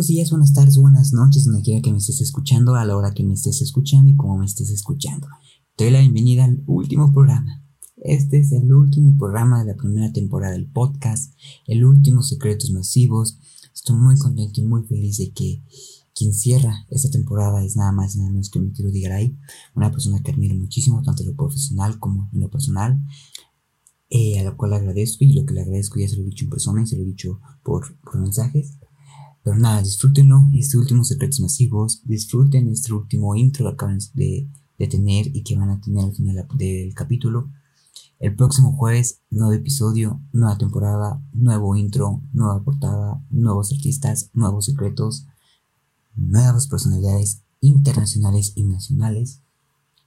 buenos días, buenas tardes, buenas noches, donde quiera que me estés escuchando, a la hora que me estés escuchando y como me estés escuchando. Te doy la bienvenida al último programa. Este es el último programa de la primera temporada del podcast, el último Secretos Masivos. Estoy muy contento y muy feliz de que quien cierra esta temporada es nada más y nada menos que mi querido Digaray, una persona que admiro muchísimo, tanto en lo profesional como en lo personal, eh, a la cual agradezco y lo que le agradezco ya se lo he dicho en persona y se lo he dicho por, por mensajes. Pero nada, disfrútenlo, este último Secretos Masivos, disfruten este último intro que acaban de, de tener y que van a tener al final del capítulo. El próximo jueves, nuevo episodio, nueva temporada, nuevo intro, nueva portada, nuevos artistas, nuevos secretos, nuevas personalidades internacionales y nacionales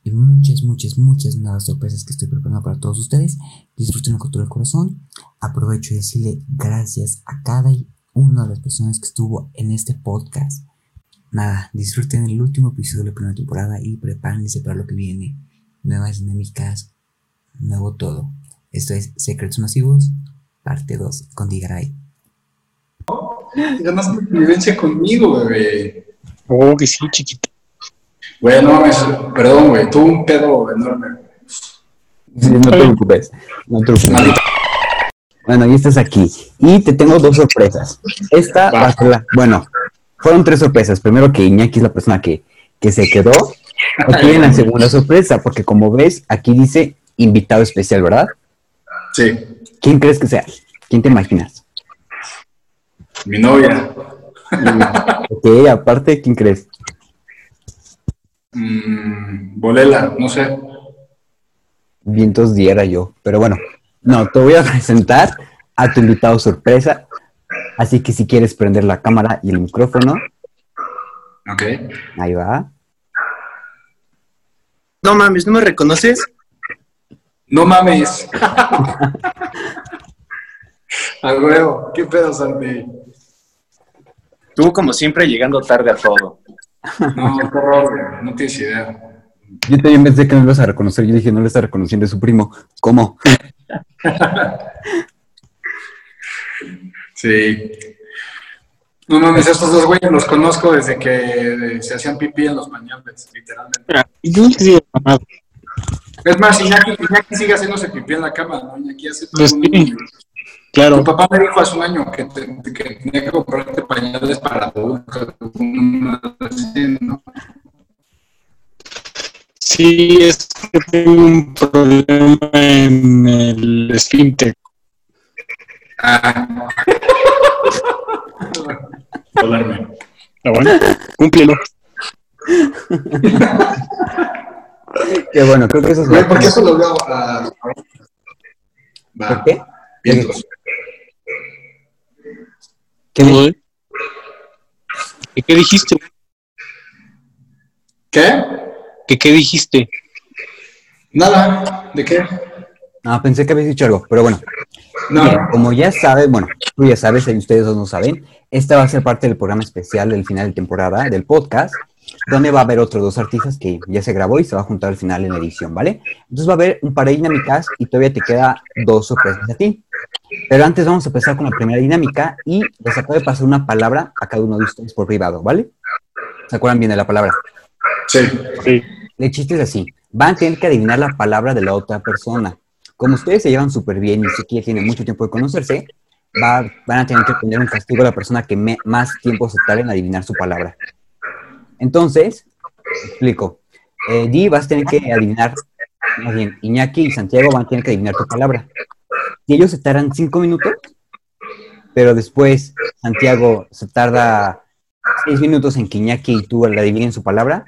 y muchas, muchas, muchas nuevas sorpresas que estoy preparando para todos ustedes. Disfruten con todo el corazón. Aprovecho de decirle gracias a cada una de las personas que estuvo en este podcast. Nada, disfruten el último episodio de la primera temporada y prepárense para lo que viene. Nuevas dinámicas, nuevo todo. Esto es Secretos Masivos, parte 2, con Digaray. Ganaste convivencia conmigo, bebé. Oh, que sí, chiquito. Bueno, perdón, güey, tuve un pedo enorme. no te preocupes, no te preocupes. Bueno, y estás aquí. Y te tengo dos sorpresas. Esta va, a ser la. Bueno, fueron tres sorpresas. Primero que Iñaki es la persona que, que se quedó. Aquí viene la segunda sorpresa, porque como ves, aquí dice invitado especial, ¿verdad? Sí. ¿Quién crees que sea? ¿Quién te imaginas? Mi novia. ok, aparte, ¿quién crees? Mm, Bolela, no sé. Vientos diera yo, pero bueno, no, te voy a presentar a tu invitado sorpresa. Así que si quieres prender la cámara y el micrófono. Ok. Ahí va. No mames, ¿no me reconoces? No mames. A huevo, qué pedo, Santi. Tú, como siempre, llegando tarde a todo. No, qué horror. No tienes idea. Yo también pensé que me ibas a reconocer. Yo dije, no le está reconociendo a su primo. ¿Cómo? Sí. No mames, estos dos güeyes los conozco desde que se hacían pipí en los pañales, literalmente. Y tú sí, mamá. Es más, Iñaki, Iñaki sigue haciéndose pipí en la cama, ¿no? Iñaki hace todo Pues un-. Claro. Tu papá me dijo hace un año que, te- que tenía que comprarte pañales para adultos. ¿no? Sí, es que tengo un problema en el esfínter. Ah. Joderme. Ah, bueno, cúmplelo. Qué bueno, creo que eso es Güey, la ¿por qué eso lo veo a... Va, ¿Por qué? vientos. ¿Qué me- ¿Y qué dijiste? ¿Qué? ¿Qué, qué dijiste? Nada. ¿De qué? Ah, pensé que habías dicho algo, pero bueno. No. Como ya sabes, bueno, tú ya sabes, y ustedes dos no saben, esta va a ser parte del programa especial del final de temporada del podcast, donde va a haber otros dos artistas que ya se grabó y se va a juntar al final en la edición, ¿vale? Entonces va a haber un par de dinámicas y todavía te queda dos sorpresas a ti. Pero antes vamos a empezar con la primera dinámica y les acabo de pasar una palabra a cada uno de ustedes por privado, ¿vale? ¿Se acuerdan bien de la palabra? Sí. Sí. El chiste es así, van a tener que adivinar la palabra de la otra persona. Como ustedes se llevan súper bien y ya tienen mucho tiempo de conocerse, va- van a tener que poner un castigo a la persona que más tiempo se tarde en adivinar su palabra. Entonces, explico. Eh, Di, vas a tener que adivinar, más bien, Iñaki y Santiago van a tener que adivinar tu palabra. Si ellos se tardan cinco minutos, pero después Santiago se tarda seis minutos en que Iñaki y tú le adivinen su palabra,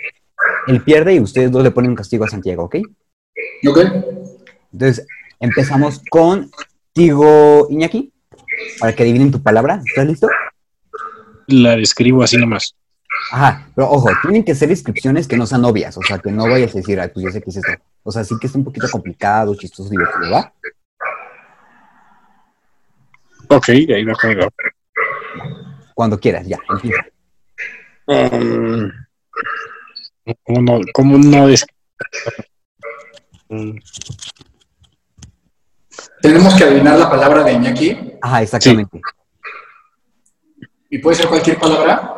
él pierde y ustedes dos le ponen un castigo a Santiago, ¿ok? ¿Ok? Entonces, empezamos contigo, Iñaki, para que adivinen tu palabra. ¿Estás listo? La describo así nomás. Ajá, pero ojo, tienen que ser descripciones que no sean obvias, o sea, que no vayas a decir, ay, pues ya sé qué es esto. O sea, sí que es un poquito complicado, chistoso, divertido, ¿va? Ok, ahí va conmigo. Cuando quieras, ya, empieza. Um, ¿Cómo no? ¿Cómo no es? Mm, Tenemos que adivinar la palabra de Iñaki Ajá, exactamente. y puede ser cualquier palabra.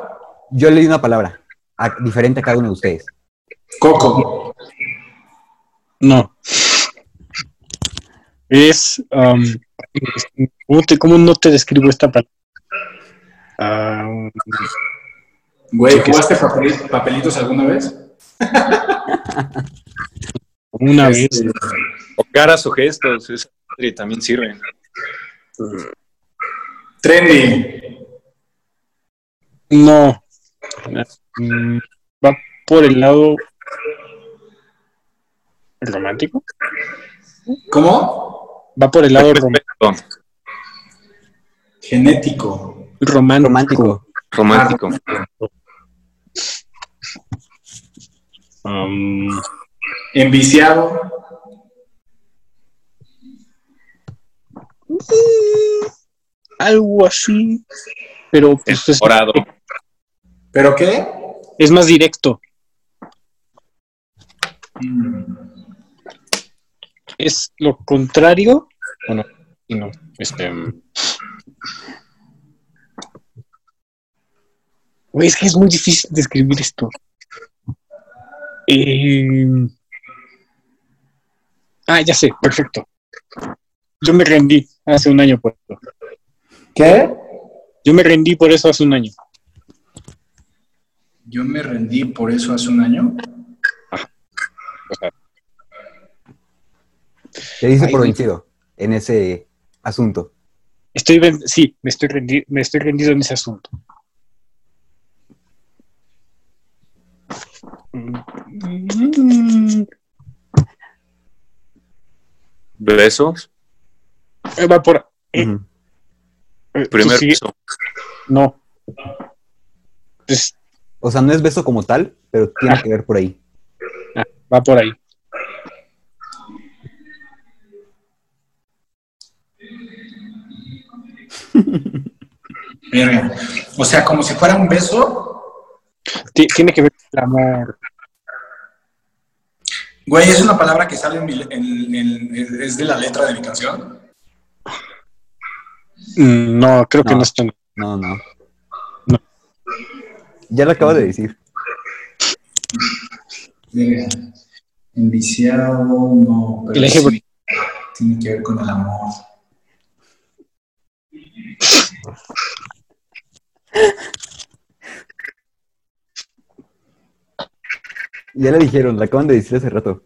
yo le di una palabra a- diferente a cada uno de ustedes. Coco. No. Es. um, ¿cómo, te- cómo no te describo esta palabra? Ah, Güey, ¿jugaste papeli- papelitos alguna vez? una vez. Este, O caras o gestos, esa madre también sirven. Trendy. No. Mm, Va por el lado. ¿El romántico? ¿Cómo? Va por el lado rom- Respeto, Genético. romántico. Romántico. Romántico. Um, Enviciado. algo así. Pero pues, es. ¿Pero qué? es más directo. Mm, Es lo contrario. Bueno, no. Este. mm. Güey, es que es muy difícil describir esto. Eh, Ah, ya sé, perfecto. Yo me rendí hace un año por eso. ¿Qué? Yo me rendí por eso hace un año. Yo me rendí por eso hace un año. Te dice Ay, por vencido en ese asunto. Estoy sí, me estoy rendi- me estoy rendido en ese asunto. Besos. eh, Va por. eh, Ujú. eh, Primer pues sí, beso. No. O sea, no es beso como tal, pero tiene que ver por ahí. va por ahí. Verga. O sea, como si fuera un beso. Ti- Tiene que ver con el amor. Güey, es una palabra que sale en, mi- en- en- es de la letra de mi canción. Mm, No, creo que No. está. No, no. No. Ya lo acabo de decir. Verga. Enviciado, no. Pero El eje- sí, tiene que ver con el amor. Ya le dijeron, lo acaban de decir hace rato.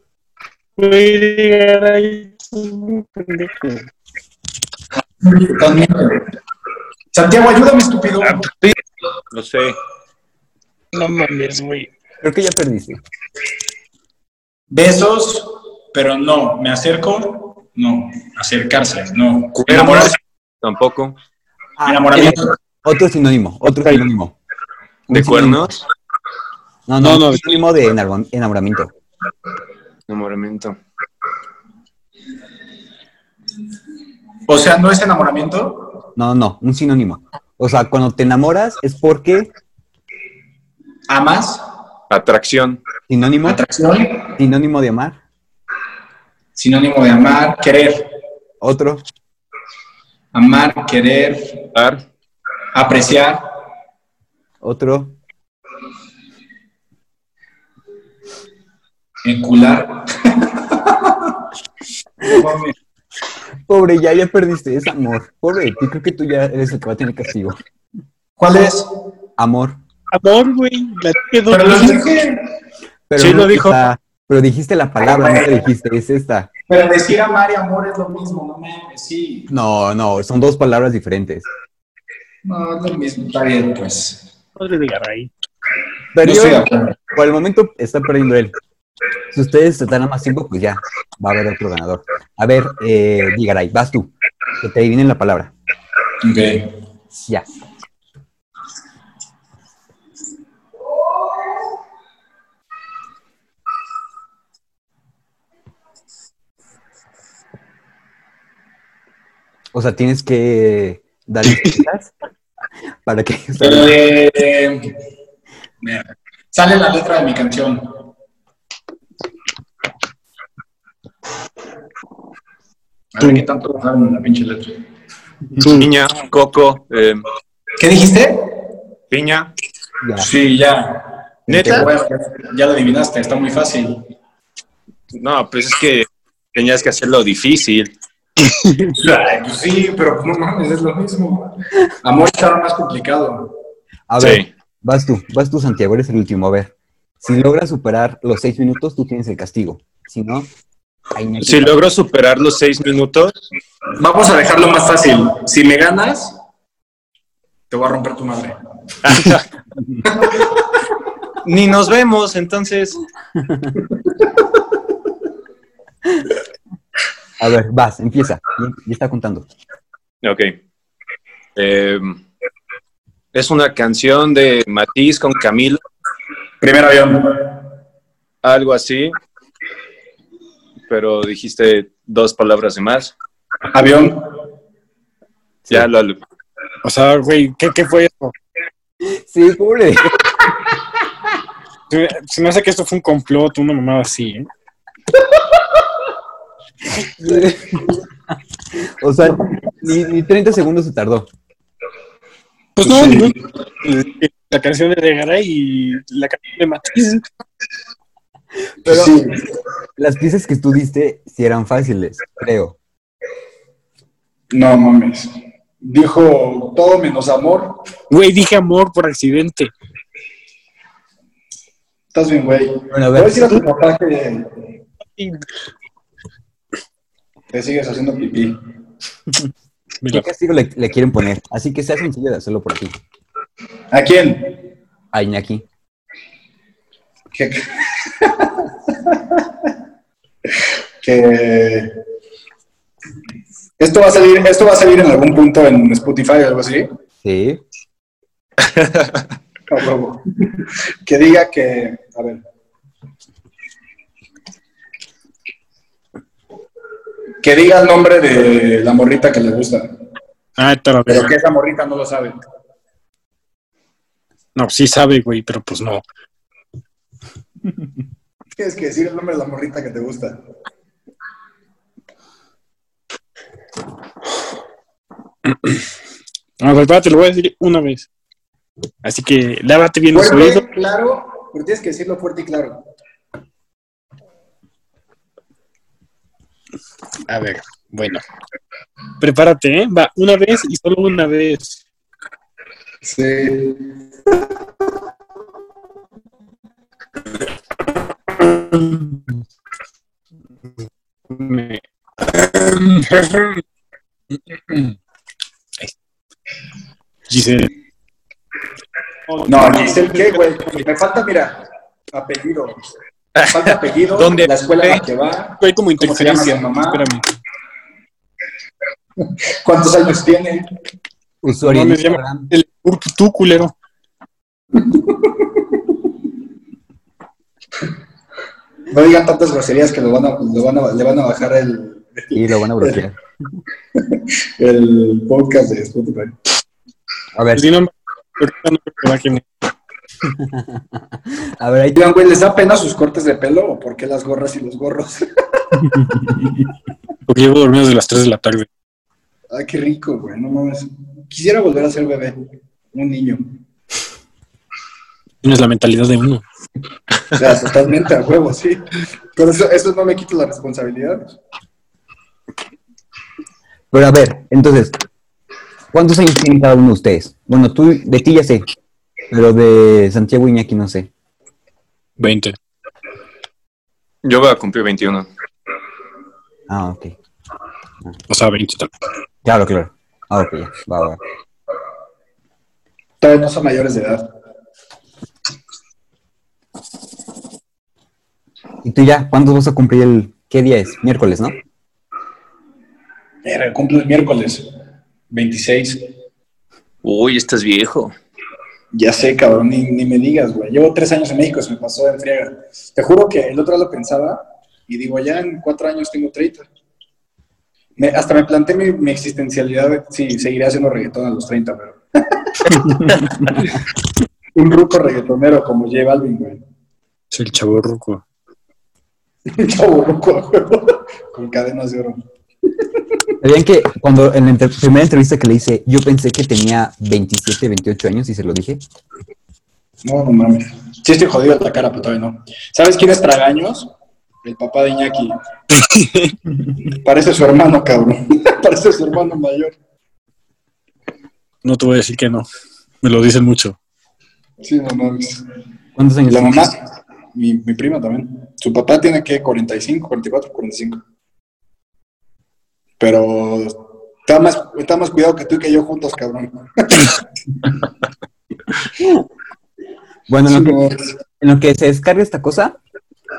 Santiago, ayúdame, estúpido. Sí, lo sé. No mames, güey. Creo que ya perdiste. Besos, pero no. Me acerco, no. Acercarse, no. Enamorarse, Tampoco. enamoramiento. Otro sinónimo, otro sinónimo. ¿De cuernos? No, No, no, no. un sinónimo de enamor- enamoramiento. Enamoramiento. O sea, ¿no es enamoramiento? No, no, un sinónimo. O sea, cuando te enamoras es porque ¿Amas? Atracción. sinónimo, ¿Atracción? sinónimo de amar. Sinónimo de amar, querer. Otro, Amar, querer, Dar. apreciar. otro, Encular. No. Pobre, ya, ya perdiste, es amor. Pobre, ti, creo que tú ya eres el que va a tener castigo. ¿Cuál es? Amor. Amor, güey. Pero lo dije. Pero Sí, no, lo dijo. pero dijiste la palabra, no te dijiste, es esta. Pero decir amar y amor es lo mismo, no mames, sí. No, no, son dos palabras diferentes. No, es lo mismo. Está bien, pues. Madre de Garay. No de acuerdo. por el momento está perdiendo él. Si ustedes se tardan más tiempo, pues ya, va a haber otro ganador. A ver, eh, Digaray, vas tú, que te adivinen la palabra. Ok. Ya. O sea, tienes que darle pistas para que. Eh, mira, sale la letra de mi canción. A ver qué tanto saben la pinche letra. Piña, coco, eh, ¿Qué dijiste? piña, Ya. Sí, ya. ¿Neta? Bueno, ya, ya lo adivinaste, está muy fácil. No, pues es que tenías que hacerlo difícil. Ay, pues sí, pero no mames, es lo mismo. Amor estaba más complicado. A ver, Sí. vas tú, vas tú, Santiago, eres el último. A ver, si logras superar los seis minutos, tú tienes el castigo. Si no, Iñaki Si logro superar los seis minutos, Vamos a dejarlo más fácil. Si me ganas, te voy a romper tu madre. ni nos vemos, entonces. A ver, vas, empieza. Ya, ya está contando. Ok. Eh, es una canción de Matiz con Camilo, Primer avión. algo así. Pero dijiste dos palabras de más. Avión. Ya lo. O sea, güey, ¿qué, qué fue eso? Sí, pobre. Se me- Se me hace que esto fue un complot, una mamada así, ¿eh? O sea, ni, ni 30 segundos se tardó. Pues no, Sí. ningún- la canción de Garay y la canción de Matiz. Pero Sí. las piezas que tú diste sí eran fáciles, creo. No mames. Dijo todo menos amor. Güey, dije amor por accidente. Estás bien, güey. Bueno, a Voy a ver, decir a tu papá que te sigues haciendo pipí. ¿qué castigo le, le quieren poner? Así que sea sencillo de hacerlo por aquí. ¿A quién? A Iñaki. Que, que esto va a salir, esto va a salir en algún punto en Spotify o algo así. Sí. Que diga que, a ver. Que diga el nombre de la morrita que le gusta. Ah, Pero que esa morrita no lo sabe. No, sí sabe, güey, pero pues no. Tienes que decir el nombre de la morrita que te gusta. A ver, espérate, lo voy a decir una vez. Así que lávate bien los oídos. Fuerte, claro, pero tienes que decirlo fuerte y claro. A ver, bueno. Prepárate, ¿eh? Va, una vez y solo una vez. Sí. Giselle. No, Giselle, ¿qué, güey? Me falta, mira, apellido. Me falta apellido, ¿Dónde? la escuela a la que va, Hay como ¿Cómo se llama interferencia. mamá? Espérame. cuántos años tiene. Usuario No, me llama-. El tú, culero. No digan tantas groserías que lo van a, lo van a- le van a bajar el, Y lo van a bloquear. el podcast de Spotify. A ver, Si no, va a ver, ahí Digan, güey, ¿les da pena sus cortes de pelo o por qué las gorras y los gorros? Porque llevo dormido desde las 3 de la tarde. Ay, qué rico, güey, no mames. Quisiera volver a ser bebé, un niño. Tienes la mentalidad de uno. O sea, totalmente a huevo, sí. Pero eso, eso no me quita la responsabilidad. Pero a ver, entonces, ¿cuántos años tienen cada uno de ustedes? Bueno, tú, de ti ya sé, pero de Santiago Iñaki no sé. 20. Yo voy a cumplir 21. Ah, ok. O sea, 20 tal. Claro, claro. Ah, ok. Va, va. Todavía no son mayores de edad. ¿Y tú ya? ¿Cuándo vas a cumplir el... ¿Qué día es? Miércoles, ¿no? Mira, cumple el miércoles, 26. Uy, estás viejo. Ya sé, cabrón, ni, ni me digas, güey. Llevo tres años en México, se me pasó en friega. Te juro que el otro día lo pensaba y digo, ya en cuatro años tengo 30. Me- hasta me planteé mi, mi existencialidad, sí, seguiré haciendo reggaetón a los 30, pero... Un ruco reggaetonero como J Balvin, güey. Es el chavo ruco. Un chavo ruco, güey, con cadenas de oro. ¿Sabían que cuando en la entre- primera entrevista que le hice, yo pensé que tenía 27, 28 años y se lo dije? No, no mames. Sí estoy jodido de la cara, pero todavía no. ¿Sabes quién es Tragaños? El papá de Iñaki. Parece su hermano, cabrón. Parece su hermano mayor. No te voy a decir que no. Me lo dicen mucho. Sí, no mames. ¿Cuántos años La tienes? mamá, mi, mi prima también. Su papá tiene que 45, 44, 45. Pero está más, está más cuidado que tú y que yo juntos, cabrón. Bueno, en lo, que, en lo que se descarga esta cosa,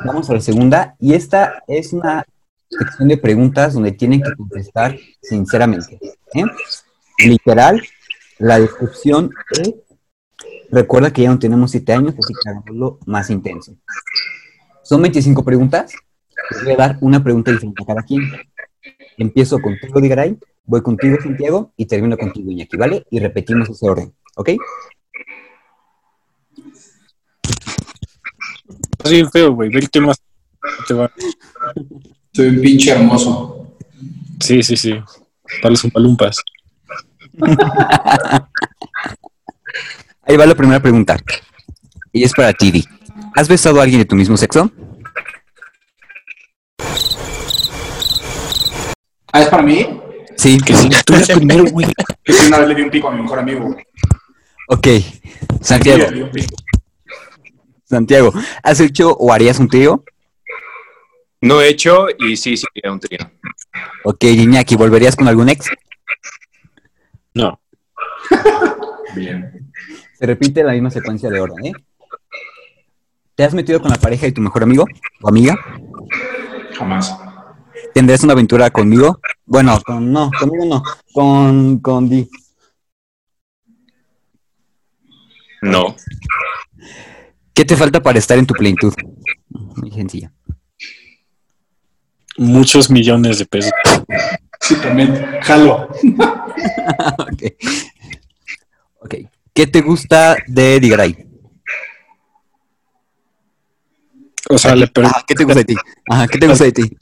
vamos a la segunda. Y esta es una sección de preguntas donde tienen que contestar sinceramente. ¿eh? Literal, la descripción es... Recuerda que ya no tenemos siete años, así que hagámoslo más intenso. Son 25 preguntas. Les voy a dar una pregunta diferente a cada quien. Empiezo contigo, Digaray, voy contigo, Santiago, y termino contigo, Iñaki, ¿vale? Y repetimos ese orden, ¿ok? Bien feo, güey. Ve el tema. Te va. Soy un pinche hermoso. Sí, sí, sí. Palos un palumpas. Ahí va la primera pregunta. Y es para ti, Di. ¿Has besado a alguien de tu mismo sexo? ¿Ah, es para mí? Sí. Que si tú eres primero, güey. Es que una vez le di un pico a mi mejor amigo. Ok. Santiago. Santiago, ¿has hecho o harías un trío? No he hecho y sí, sí, era un trío. Ok, Iñaki, ¿volverías con algún ex? No. Bien. Se repite la misma secuencia de orden, ¿eh? ¿Te has metido con la pareja de tu mejor amigo o amiga? Jamás. ¿Tendrás una aventura conmigo? Bueno, con, no, conmigo no. Con, con Di. No. ¿Qué te falta para estar en tu plenitud? Muy sencilla. Muchos millones de pesos. Sí, también. Jalo. ok. Ok. ¿Qué te gusta de Digaray? O sea, le ¿Qué te gusta de ti? Ajá, ¿qué te gusta de ti?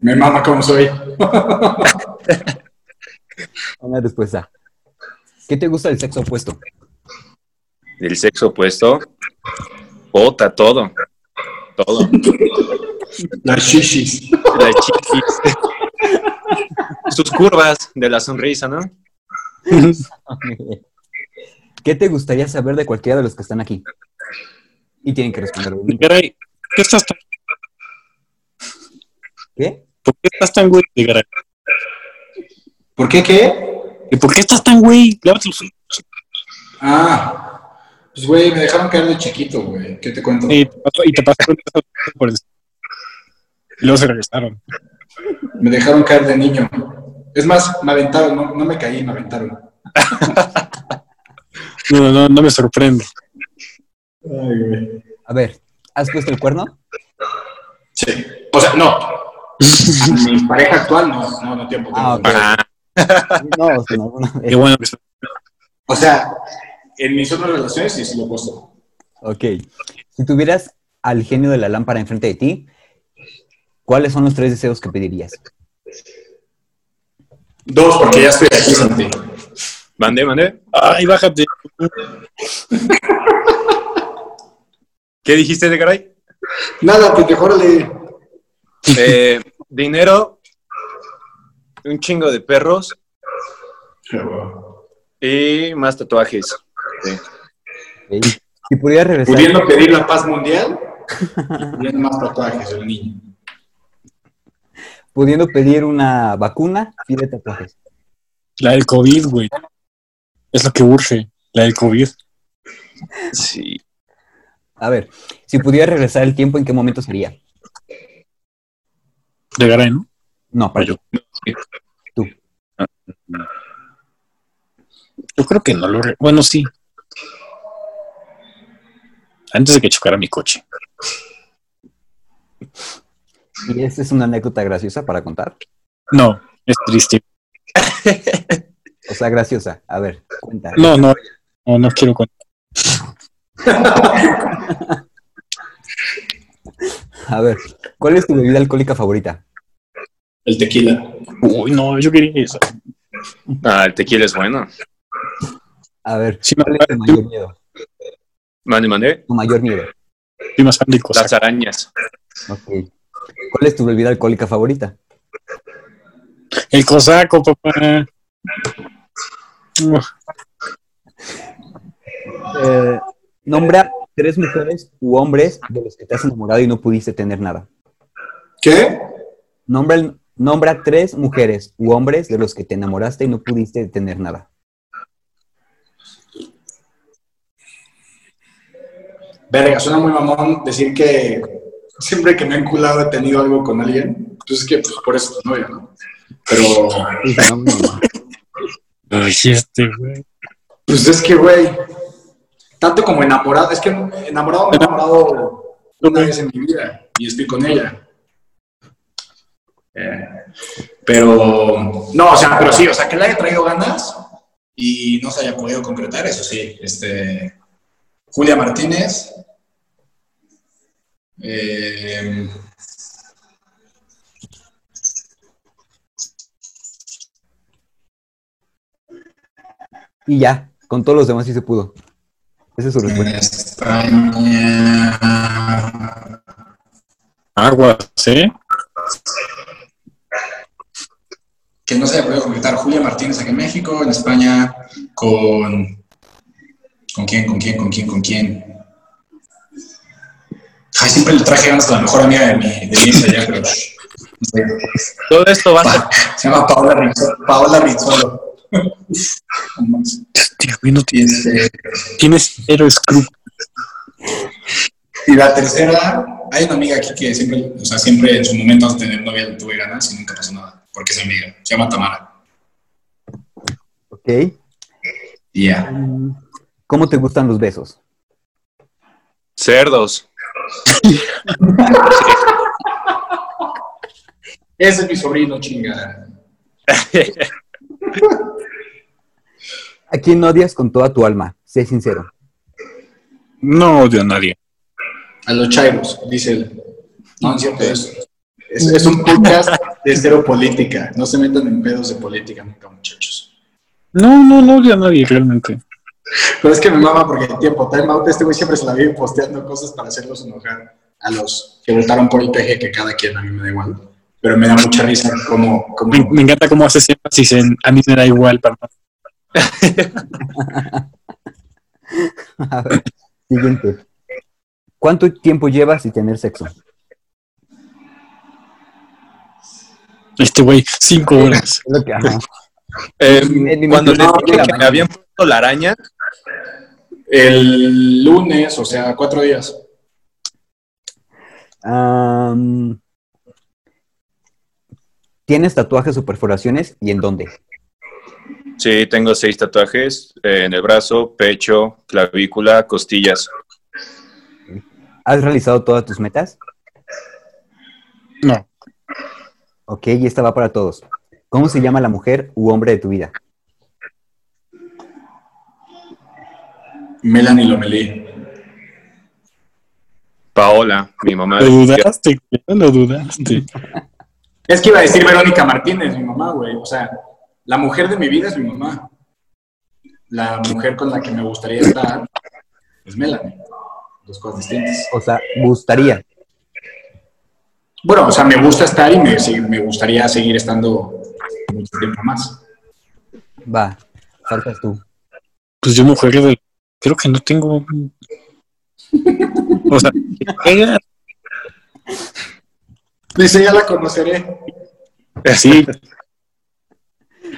Me mama como soy. Una respuesta. ¿Qué te gusta del sexo opuesto? Del sexo opuesto. Bota todo. Todo. Las shishis. La chiquis. Sus curvas de la sonrisa, ¿no? ¿Qué te gustaría saber de cualquiera de los que están aquí? Y tienen que responder. obviamente. Garay, ¿por qué estás tan, ¿Qué? por qué estás tan güey? Garay? ¿Por qué qué? ¿Y por qué estás tan güey? Lávate los ojos. Ah. Pues, güey, me dejaron caer de chiquito, güey. ¿Qué te cuento? Y te pasó, y te pasaron por el- Y luego se regresaron. Me dejaron caer de niño. Es más, me aventaron, no, no me caí, me aventaron. No, no, no, no me sorprende. Ay, güey. A ver, ¿has puesto el cuerno? Sí. O sea, no. Mi pareja actual no, no, no tiempo. Ah, No, o sea, no, no. Qué bueno que O sea, en mis otras relaciones sí, sí lo he puesto. Ok. Si tuvieras al genio de la lámpara enfrente de ti, ¿cuáles son los tres deseos que pedirías? Dos, porque ya estoy aquí, Santi. Mande, mande. Ay, bájate. ¿Qué dijiste de Garay? Nada, que órale. Eh, dinero, un chingo de perros y más tatuajes. Sí. Si pudieras regresar, Pudiendo pedir la paz mundial, pidiendo más tatuajes el niño. Pudiendo pedir una vacuna, pide tatuajes. La del COVID, güey. Es lo que urge. La del COVID. Sí. A ver, si pudieras regresar el tiempo, ¿en qué momento sería? De Garay, ¿no? No, para yo. yo. Tú. Yo creo que no lo. re- Bueno, sí. Antes de que chocara mi coche. ¿Y esta es una anécdota graciosa para contar? No, es triste. O sea, graciosa. A ver, cuenta. No, no, no, no quiero contar. A ver, ¿cuál es tu bebida alcohólica favorita? El tequila. Uy, no, yo quería eso. Ah, el tequila es bueno. A ver, Sí, me ¿cuál es tu mayor miedo? Mande, mande. Tu mayor miedo. Las arañas. Ok. ¿Cuál es tu bebida alcohólica favorita? El cosaco, papá. Eh, nombra tres mujeres u hombres de los que te has enamorado y no pudiste tener nada. ¿Qué? Nombra, nombra tres mujeres u hombres de los que te enamoraste y no pudiste tener nada. Verga, suena muy mamón decir que siempre que me he enculado he tenido algo con alguien. Pues es que pues, por eso es tu novia, ¿no? Pero. Ay, este, güey. pues es que, güey, tanto como enamorado, es que enamorado me he enamorado una vez en mi vida y estoy con ella. Eh, pero, no, o sea, pero sí, o sea, que le haya traído ganas y no se haya podido concretar, eso sí. Este, Julia Martínez. Eh, Y ya, con todos los demás sí se pudo. Esa es su en respuesta. España. Aguas, ¿eh? que no se haya podido concretar Julia Martínez aquí en México, en España, con... ¿Con quién, con quién, con quién, con quién? Ay, siempre le traje ganas a la mejor amiga de mi, de mi allá, pero... no sé. Todo esto va a ser se llama Paola Rizzolo. Paola Rizzolo. Güey, no y, este, tienes cero escrúpulos. y la tercera, hay una amiga aquí que siempre, o sea, siempre en su momento antes de tener novia le tuve ganas y nunca pasó nada, porque es amiga. Se llama Tamara. Ok. Ya. ¿Cómo te gustan los besos? cerdos. Ese es mi sobrino, chingada. ¿A quién odias con toda tu alma? Sé sincero. No odio a nadie. A los chairos, dice él. No, es cierto, es, es, es un podcast de cero política. No se metan en pedos de política nunca, muchachos. No, no, no odio a nadie realmente. Pero es que me mama porque el tiempo, Time Out, este güey siempre se la vive posteando cosas para hacerlos enojar a los que votaron por el PG, que cada quien a mí me da igual. Pero me da mucha risa como... como Me, me encanta cómo haces énfasis en a mí me da igual, perdón. A ver, siguiente. ¿Cuánto tiempo llevas sin tener sexo? Este güey, cinco horas. Lo que-. Eh, cuando les mente, dije que me habían puesto la araña, el lunes, o sea, cuatro días. ¿Tienes tatuajes o perforaciones y en dónde? sí, tengo seis tatuajes eh, en el brazo, pecho, clavícula, costillas. ¿Has realizado todas tus metas? No. Ok, y esta va para todos. ¿Cómo se llama la mujer u hombre de tu vida? Melanie Lomelí. Paola, mi mamá. Lo dudaste, güey, lo dudaste. Es que iba a decir Verónica Martínez, mi mamá, güey. O sea, la mujer de mi vida es mi mamá. La mujer con la que me gustaría estar es Melanie. Dos cosas distintas. O sea, gustaría. Bueno, o sea, me gusta estar y me, me gustaría seguir estando mucho tiempo más. Va, faltas tú. Pues yo mujer del... Creo que no tengo... O sea, Dice, ya la conoceré. así.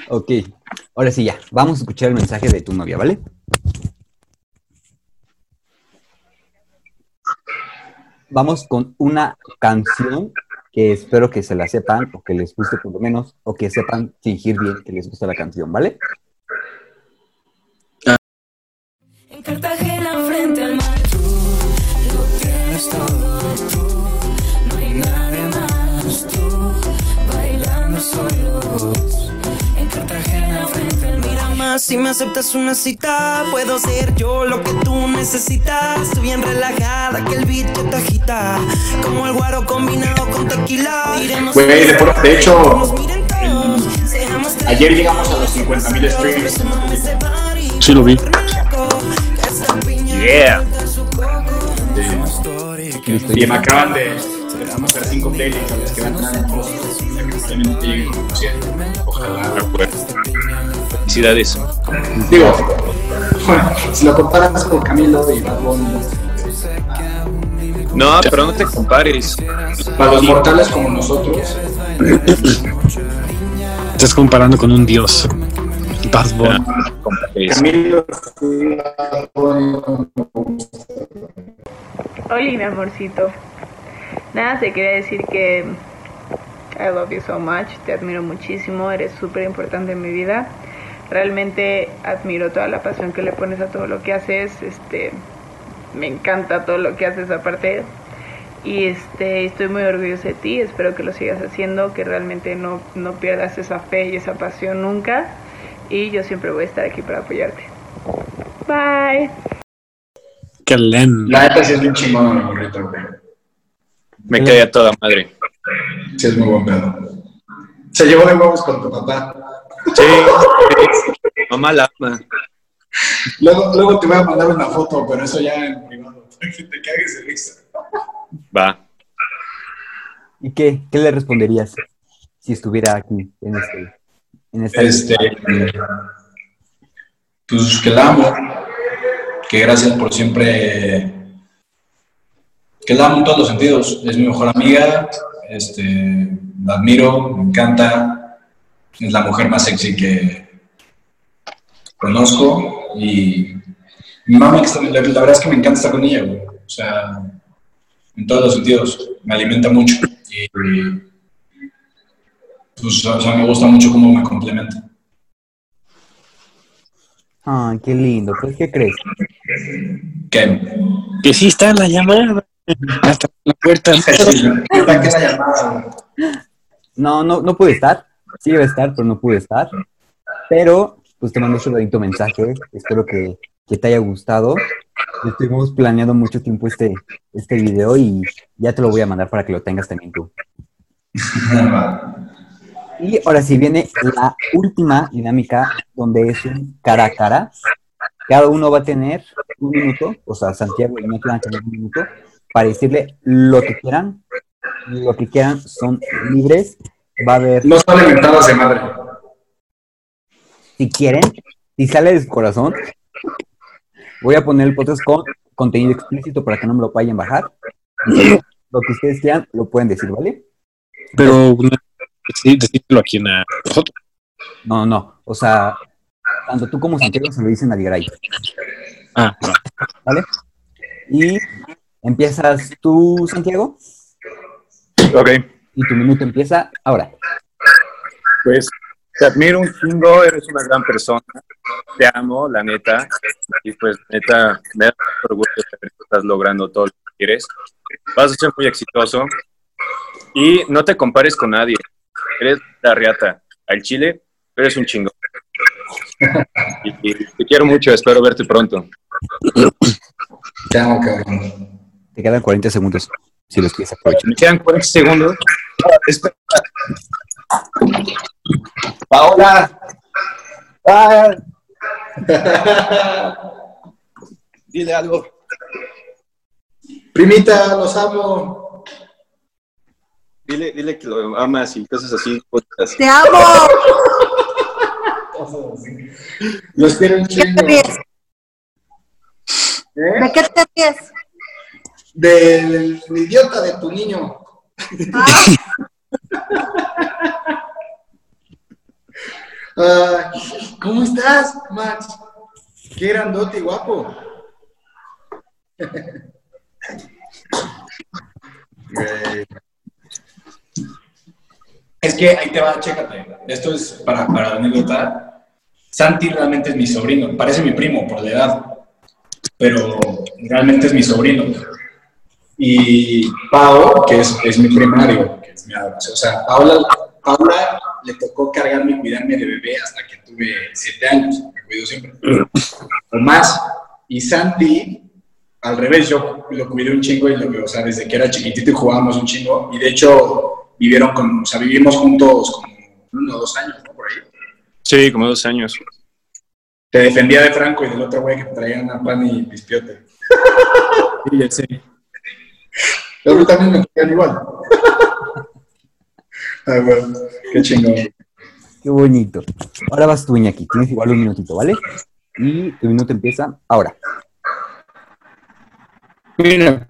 Ok, ahora sí ya. Vamos a escuchar el mensaje de tu novia, ¿vale? Vamos con una canción que espero que se la sepan o que les guste por lo menos o que sepan fingir bien que les gusta la canción, ¿vale? En Cartagena frente al mar. Tú lo tienes todo tú. No hay nadie más tú. Bailando solos. En Cartagena frente al mar. Mira más si me aceptas una cita puedo ser yo lo que tú necesitas. Estoy bien relajada que el beat te agita. Como el guaro combinado con tequila. Iremos Güey, de por- de hecho, ayer llegamos a los 50,000 streams. Sí lo vi. Yeah. Y me acaban de, pasar cinco playlists a las que van a entrar en post. O sea, que posiblemente lleguen como 100. Ojalá. Felicidades. Digo, bueno, si lo comparas con Camilo y Bad No, pero no te compares. para los mortales como nosotros, Estás comparando con un dios. Bad Bunny. Compares. Camilo Hola, mi amorcito. Nada, te quería decir que I love you so much. Te admiro muchísimo. Eres súper importante en mi vida. Realmente admiro toda la pasión que le pones a todo lo que haces. Este, me encanta todo lo que haces aparte. Y este, estoy muy orgullosa de ti. Espero que lo sigas haciendo, que realmente no, no pierdas esa fe y esa pasión nunca. Y yo siempre voy a estar aquí para apoyarte. Bye. Qué lem. La neta sí es bien chingón mi morrito, güey. Me cae a toda madre. Sí es muy buen pedo. Se llevó de huevos con tu papá. Sí. Mamá la ama. Luego, luego te voy a mandar una foto, pero eso ya en privado. Que te cagues de risa. Va. ¿Y qué? ¿Qué le responderías si estuviera aquí en este Este, pues que la amo, que gracias por siempre, que la amo en todos los sentidos, es mi mejor amiga, este, la admiro, me encanta, es la mujer más sexy que conozco y mi mamá, la, verdad es que me encanta estar con ella, o sea, en todos los sentidos, me alimenta mucho y pues, o sea, me gusta mucho cómo me complementa. Ay, qué lindo. Pues, ¿qué crees? ¿Qué? Que sí está en la llamada. Hasta la puerta. No, no, no pude estar. Sí iba a estar, pero no pude estar. Pero, pues te mando un bonito mensaje. Espero que, que te haya gustado. Estuvimos planeando mucho tiempo este, este video y ya te lo voy a mandar para que lo tengas también tú. Y ahora sí viene la última dinámica, donde es un cara a cara. Cada uno va a tener un minuto, o sea, Santiago y Mike van a tener un minuto para decirle lo que quieran. Lo que quieran son libres. Va a haber, No son inventados de madre. si quieren, si sale de su corazón, voy a poner el podcast con contenido explícito para que no me lo vayan a bajar. Lo que ustedes quieran, lo pueden decir, ¿vale? Pero sí, decírselo aquí en a nosotros. No, no, o sea, tanto tú como Santiago se lo dicen a Ligray. Ah, no. ¿vale? Y empiezas tú, Santiago, Ok. y tu minuto empieza ahora. Pues te admiro un chingo, eres una gran persona. Te amo, la neta. Y pues, neta, me da mucho orgullo que estás logrando todo lo que quieres. Vas a ser muy exitoso. Y no te compares con nadie. Eres la riata. Al chile, eres un chingo. Y, y te quiero mucho, espero verte pronto. Te amo, cabrón. Te quedan 40 segundos, si los quieres aprovechar. Me quedan 40 segundos. Ah, espera. Paola. Ah. Dile algo. Primita, los amo. Dile, dile que lo amas y cosas así. cosas. ¡Te amo! Los quiero un ¿Qué te chingo. ríes? ¿Eh? ¿De qué te ríes? Del idiota de tu niño. Ah, Ay, ¿Cómo estás, Max? Qué grandote y guapo. Es que ahí te va, chécate. Esto es para, para anécdota. Santi realmente es mi sobrino. Parece mi primo por la edad, pero realmente es mi sobrino. Y Pau, que es, es mi prima, digo, que es mi adoración. O sea, Paula, Paula le tocó cargarme y cuidarme de bebé hasta que tuve siete años. Me cuido siempre. O más. Y Santi, al revés, yo lo cuidé un chingo y lo, o sea, desde que era chiquitito y jugábamos un chingo. Y de hecho, vivieron con, o sea, vivimos juntos como uno o dos años, ¿no? Por ahí. Sí, como dos años. Te defendía de Franco y del otro güey que traían a pan y pispiote. Sí, ya sé. También me quedan igual. Ay, bueno, qué chingón. Qué bonito. Ahora vas tú, Iñaki. Tienes igual un minutito, ¿vale? Y tu minuto empieza ahora. Mira,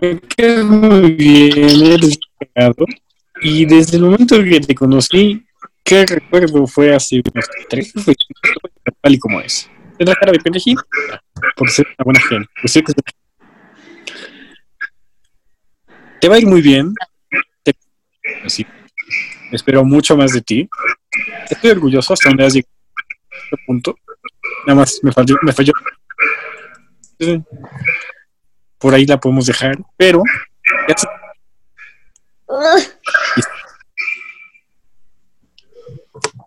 Me muy bien, eres. Y desde el momento que te conocí, ¿qué recuerdo fue hace unos tres? Fue tal y como es. La cara de pendejito, por ser una buena gente. Te va a ir muy bien. Te- sí. Espero mucho más de ti. Estoy orgulloso hasta donde has llegado este punto. Nada más me falló. Me falló. Por ahí la podemos dejar, pero ya se-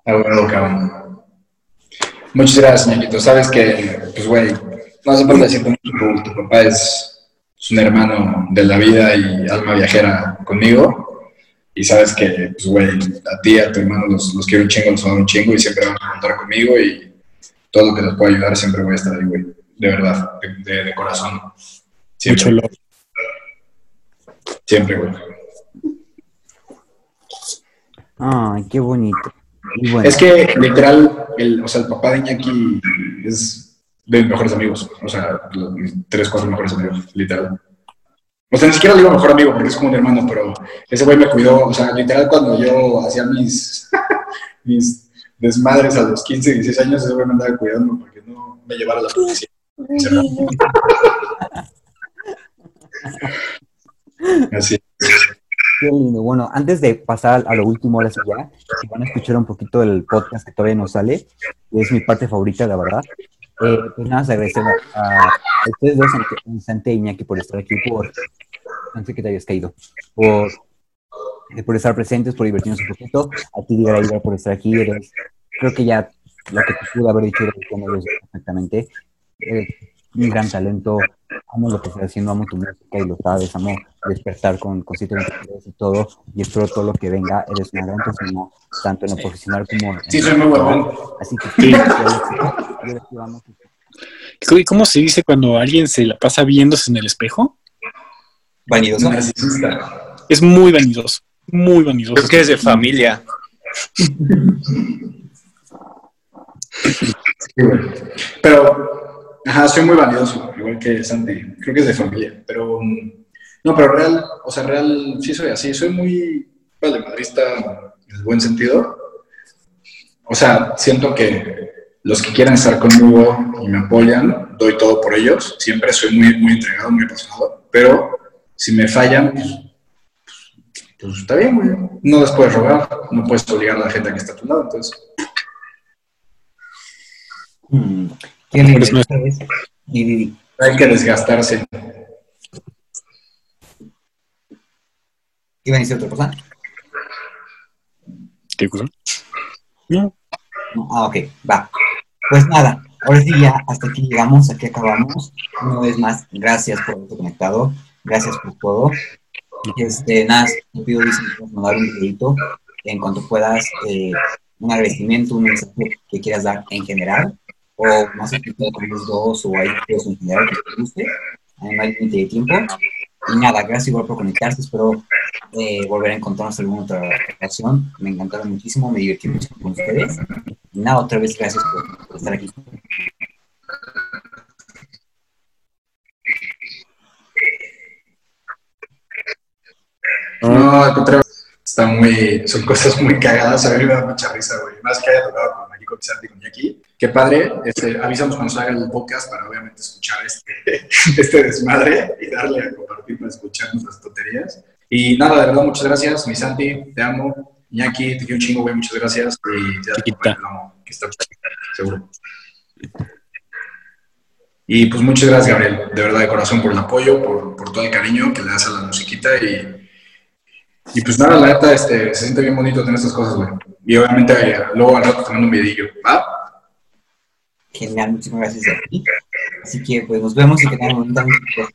A huevo, cabrón. Muchas gracias, Ñaquito. Sabes que, pues, güey, no hace falta decirte mucho. Tu, papá es, un hermano de la vida y alma viajera conmigo. Y sabes que, pues, güey, a ti a tu hermano los, los quiero un chingo, los adoro un chingo y siempre van a contar conmigo. Y todo lo que les pueda ayudar siempre voy a estar ahí, güey. De verdad, de corazón. Siempre, mucho siempre, güey. Ay, qué bonito. Y bueno, Es que literal, el, o sea, el papá de Iñaki es de mis mejores amigos. O sea, mis tres, cuatro mejores amigos, literal. O sea, ni siquiera le digo mejor amigo porque es como un hermano, pero ese güey me cuidó. O sea, literal, cuando yo hacía mis, mis desmadres a los 15, 16 años, ese güey me andaba cuidando porque no me llevara a la policía. Así. qué lindo. Bueno, antes de pasar a lo último, ahora sí ya, si van a escuchar un poquito del podcast que todavía no sale, es mi parte favorita, la verdad. Eh, pues nada, más agradecer a, ustedes dos, Santi- Santi e Iñaki, por estar aquí, por, antes que te hayas caído, por, eh, por estar presentes, por divertirnos un poquito, a ti, Graida, por estar aquí, eres, creo que ya lo que te pude haber dicho, me perfectamente, eres un gran talento, amo lo que estás haciendo, amo tu música y lo sabes, amo despertar con, con 723 y todo, y espero todo lo que venga, eres una gran persona, tanto en lo profesional como en Sí, soy muy huevón. Así que sí, yo les vamos ¿Y ¿Cómo se dice cuando alguien se la pasa viéndose en el espejo? vanidoso. Narcisista. Es muy vanidoso. Muy vanidoso. Creo que es de familia. Pero, ajá, soy muy vanidoso, igual que Santi. Creo que es de familia. Pero, mm, no, pero real, o sea, real, sí soy así. Soy muy valemadrista en el buen sentido. O sea, siento que los que quieran estar conmigo y me apoyan, doy todo por ellos. Siempre soy muy, muy entregado, muy apasionado. Pero si me fallan, pues, pues está bien, güey. No les puedes rogar, no puedes obligar a la gente que está a tu lado. Entonces, Mm, Hay que desgastarse. ¿Iban a decir otra cosa? ¿Qué cosa? No. Ah, ok, va. Pues nada, ahora sí ya hasta aquí llegamos, aquí acabamos. Una vez más, gracias por haberte conectado, gracias por todo. Este, nada, te pido mandar un videito en cuanto puedas, eh, un agradecimiento, un mensaje que quieras dar en general, o más explicado con los dos, o ahí pues, en general que te guste, no hay límite de tiempo. Y nada, gracias igual por conectarse, espero eh, volver a encontrarnos en alguna otra ocasión. Me encantaron muchísimo, me divertí mucho con ustedes. Y nada, otra vez gracias por, por estar aquí. No, al contrario, está muy, son cosas muy cagadas, a mí me da mucha risa, güey. Más que haya tocado con con Santi y con Jackie. Qué padre, este, avisamos cuando salga el podcast para obviamente escuchar este, este desmadre y darle a compartir para escuchar nuestras tonterías. Y nada, de verdad, muchas gracias, mi Santi, te amo. Iñaki, te quiero un chingo, güey, muchas gracias. Y ya, lo amo, que está seguro. Y pues muchas gracias, Gabriel, de verdad, de corazón, por el apoyo, por, por todo el cariño que le das a la musiquita y, y pues nada, la neta, este, se siente bien bonito tener estas cosas, güey. Y obviamente eh, luego al rato te mando un videillo, ¿va? Genial, muchísimas gracias. Así que pues nos vemos y que tengan bonita noche.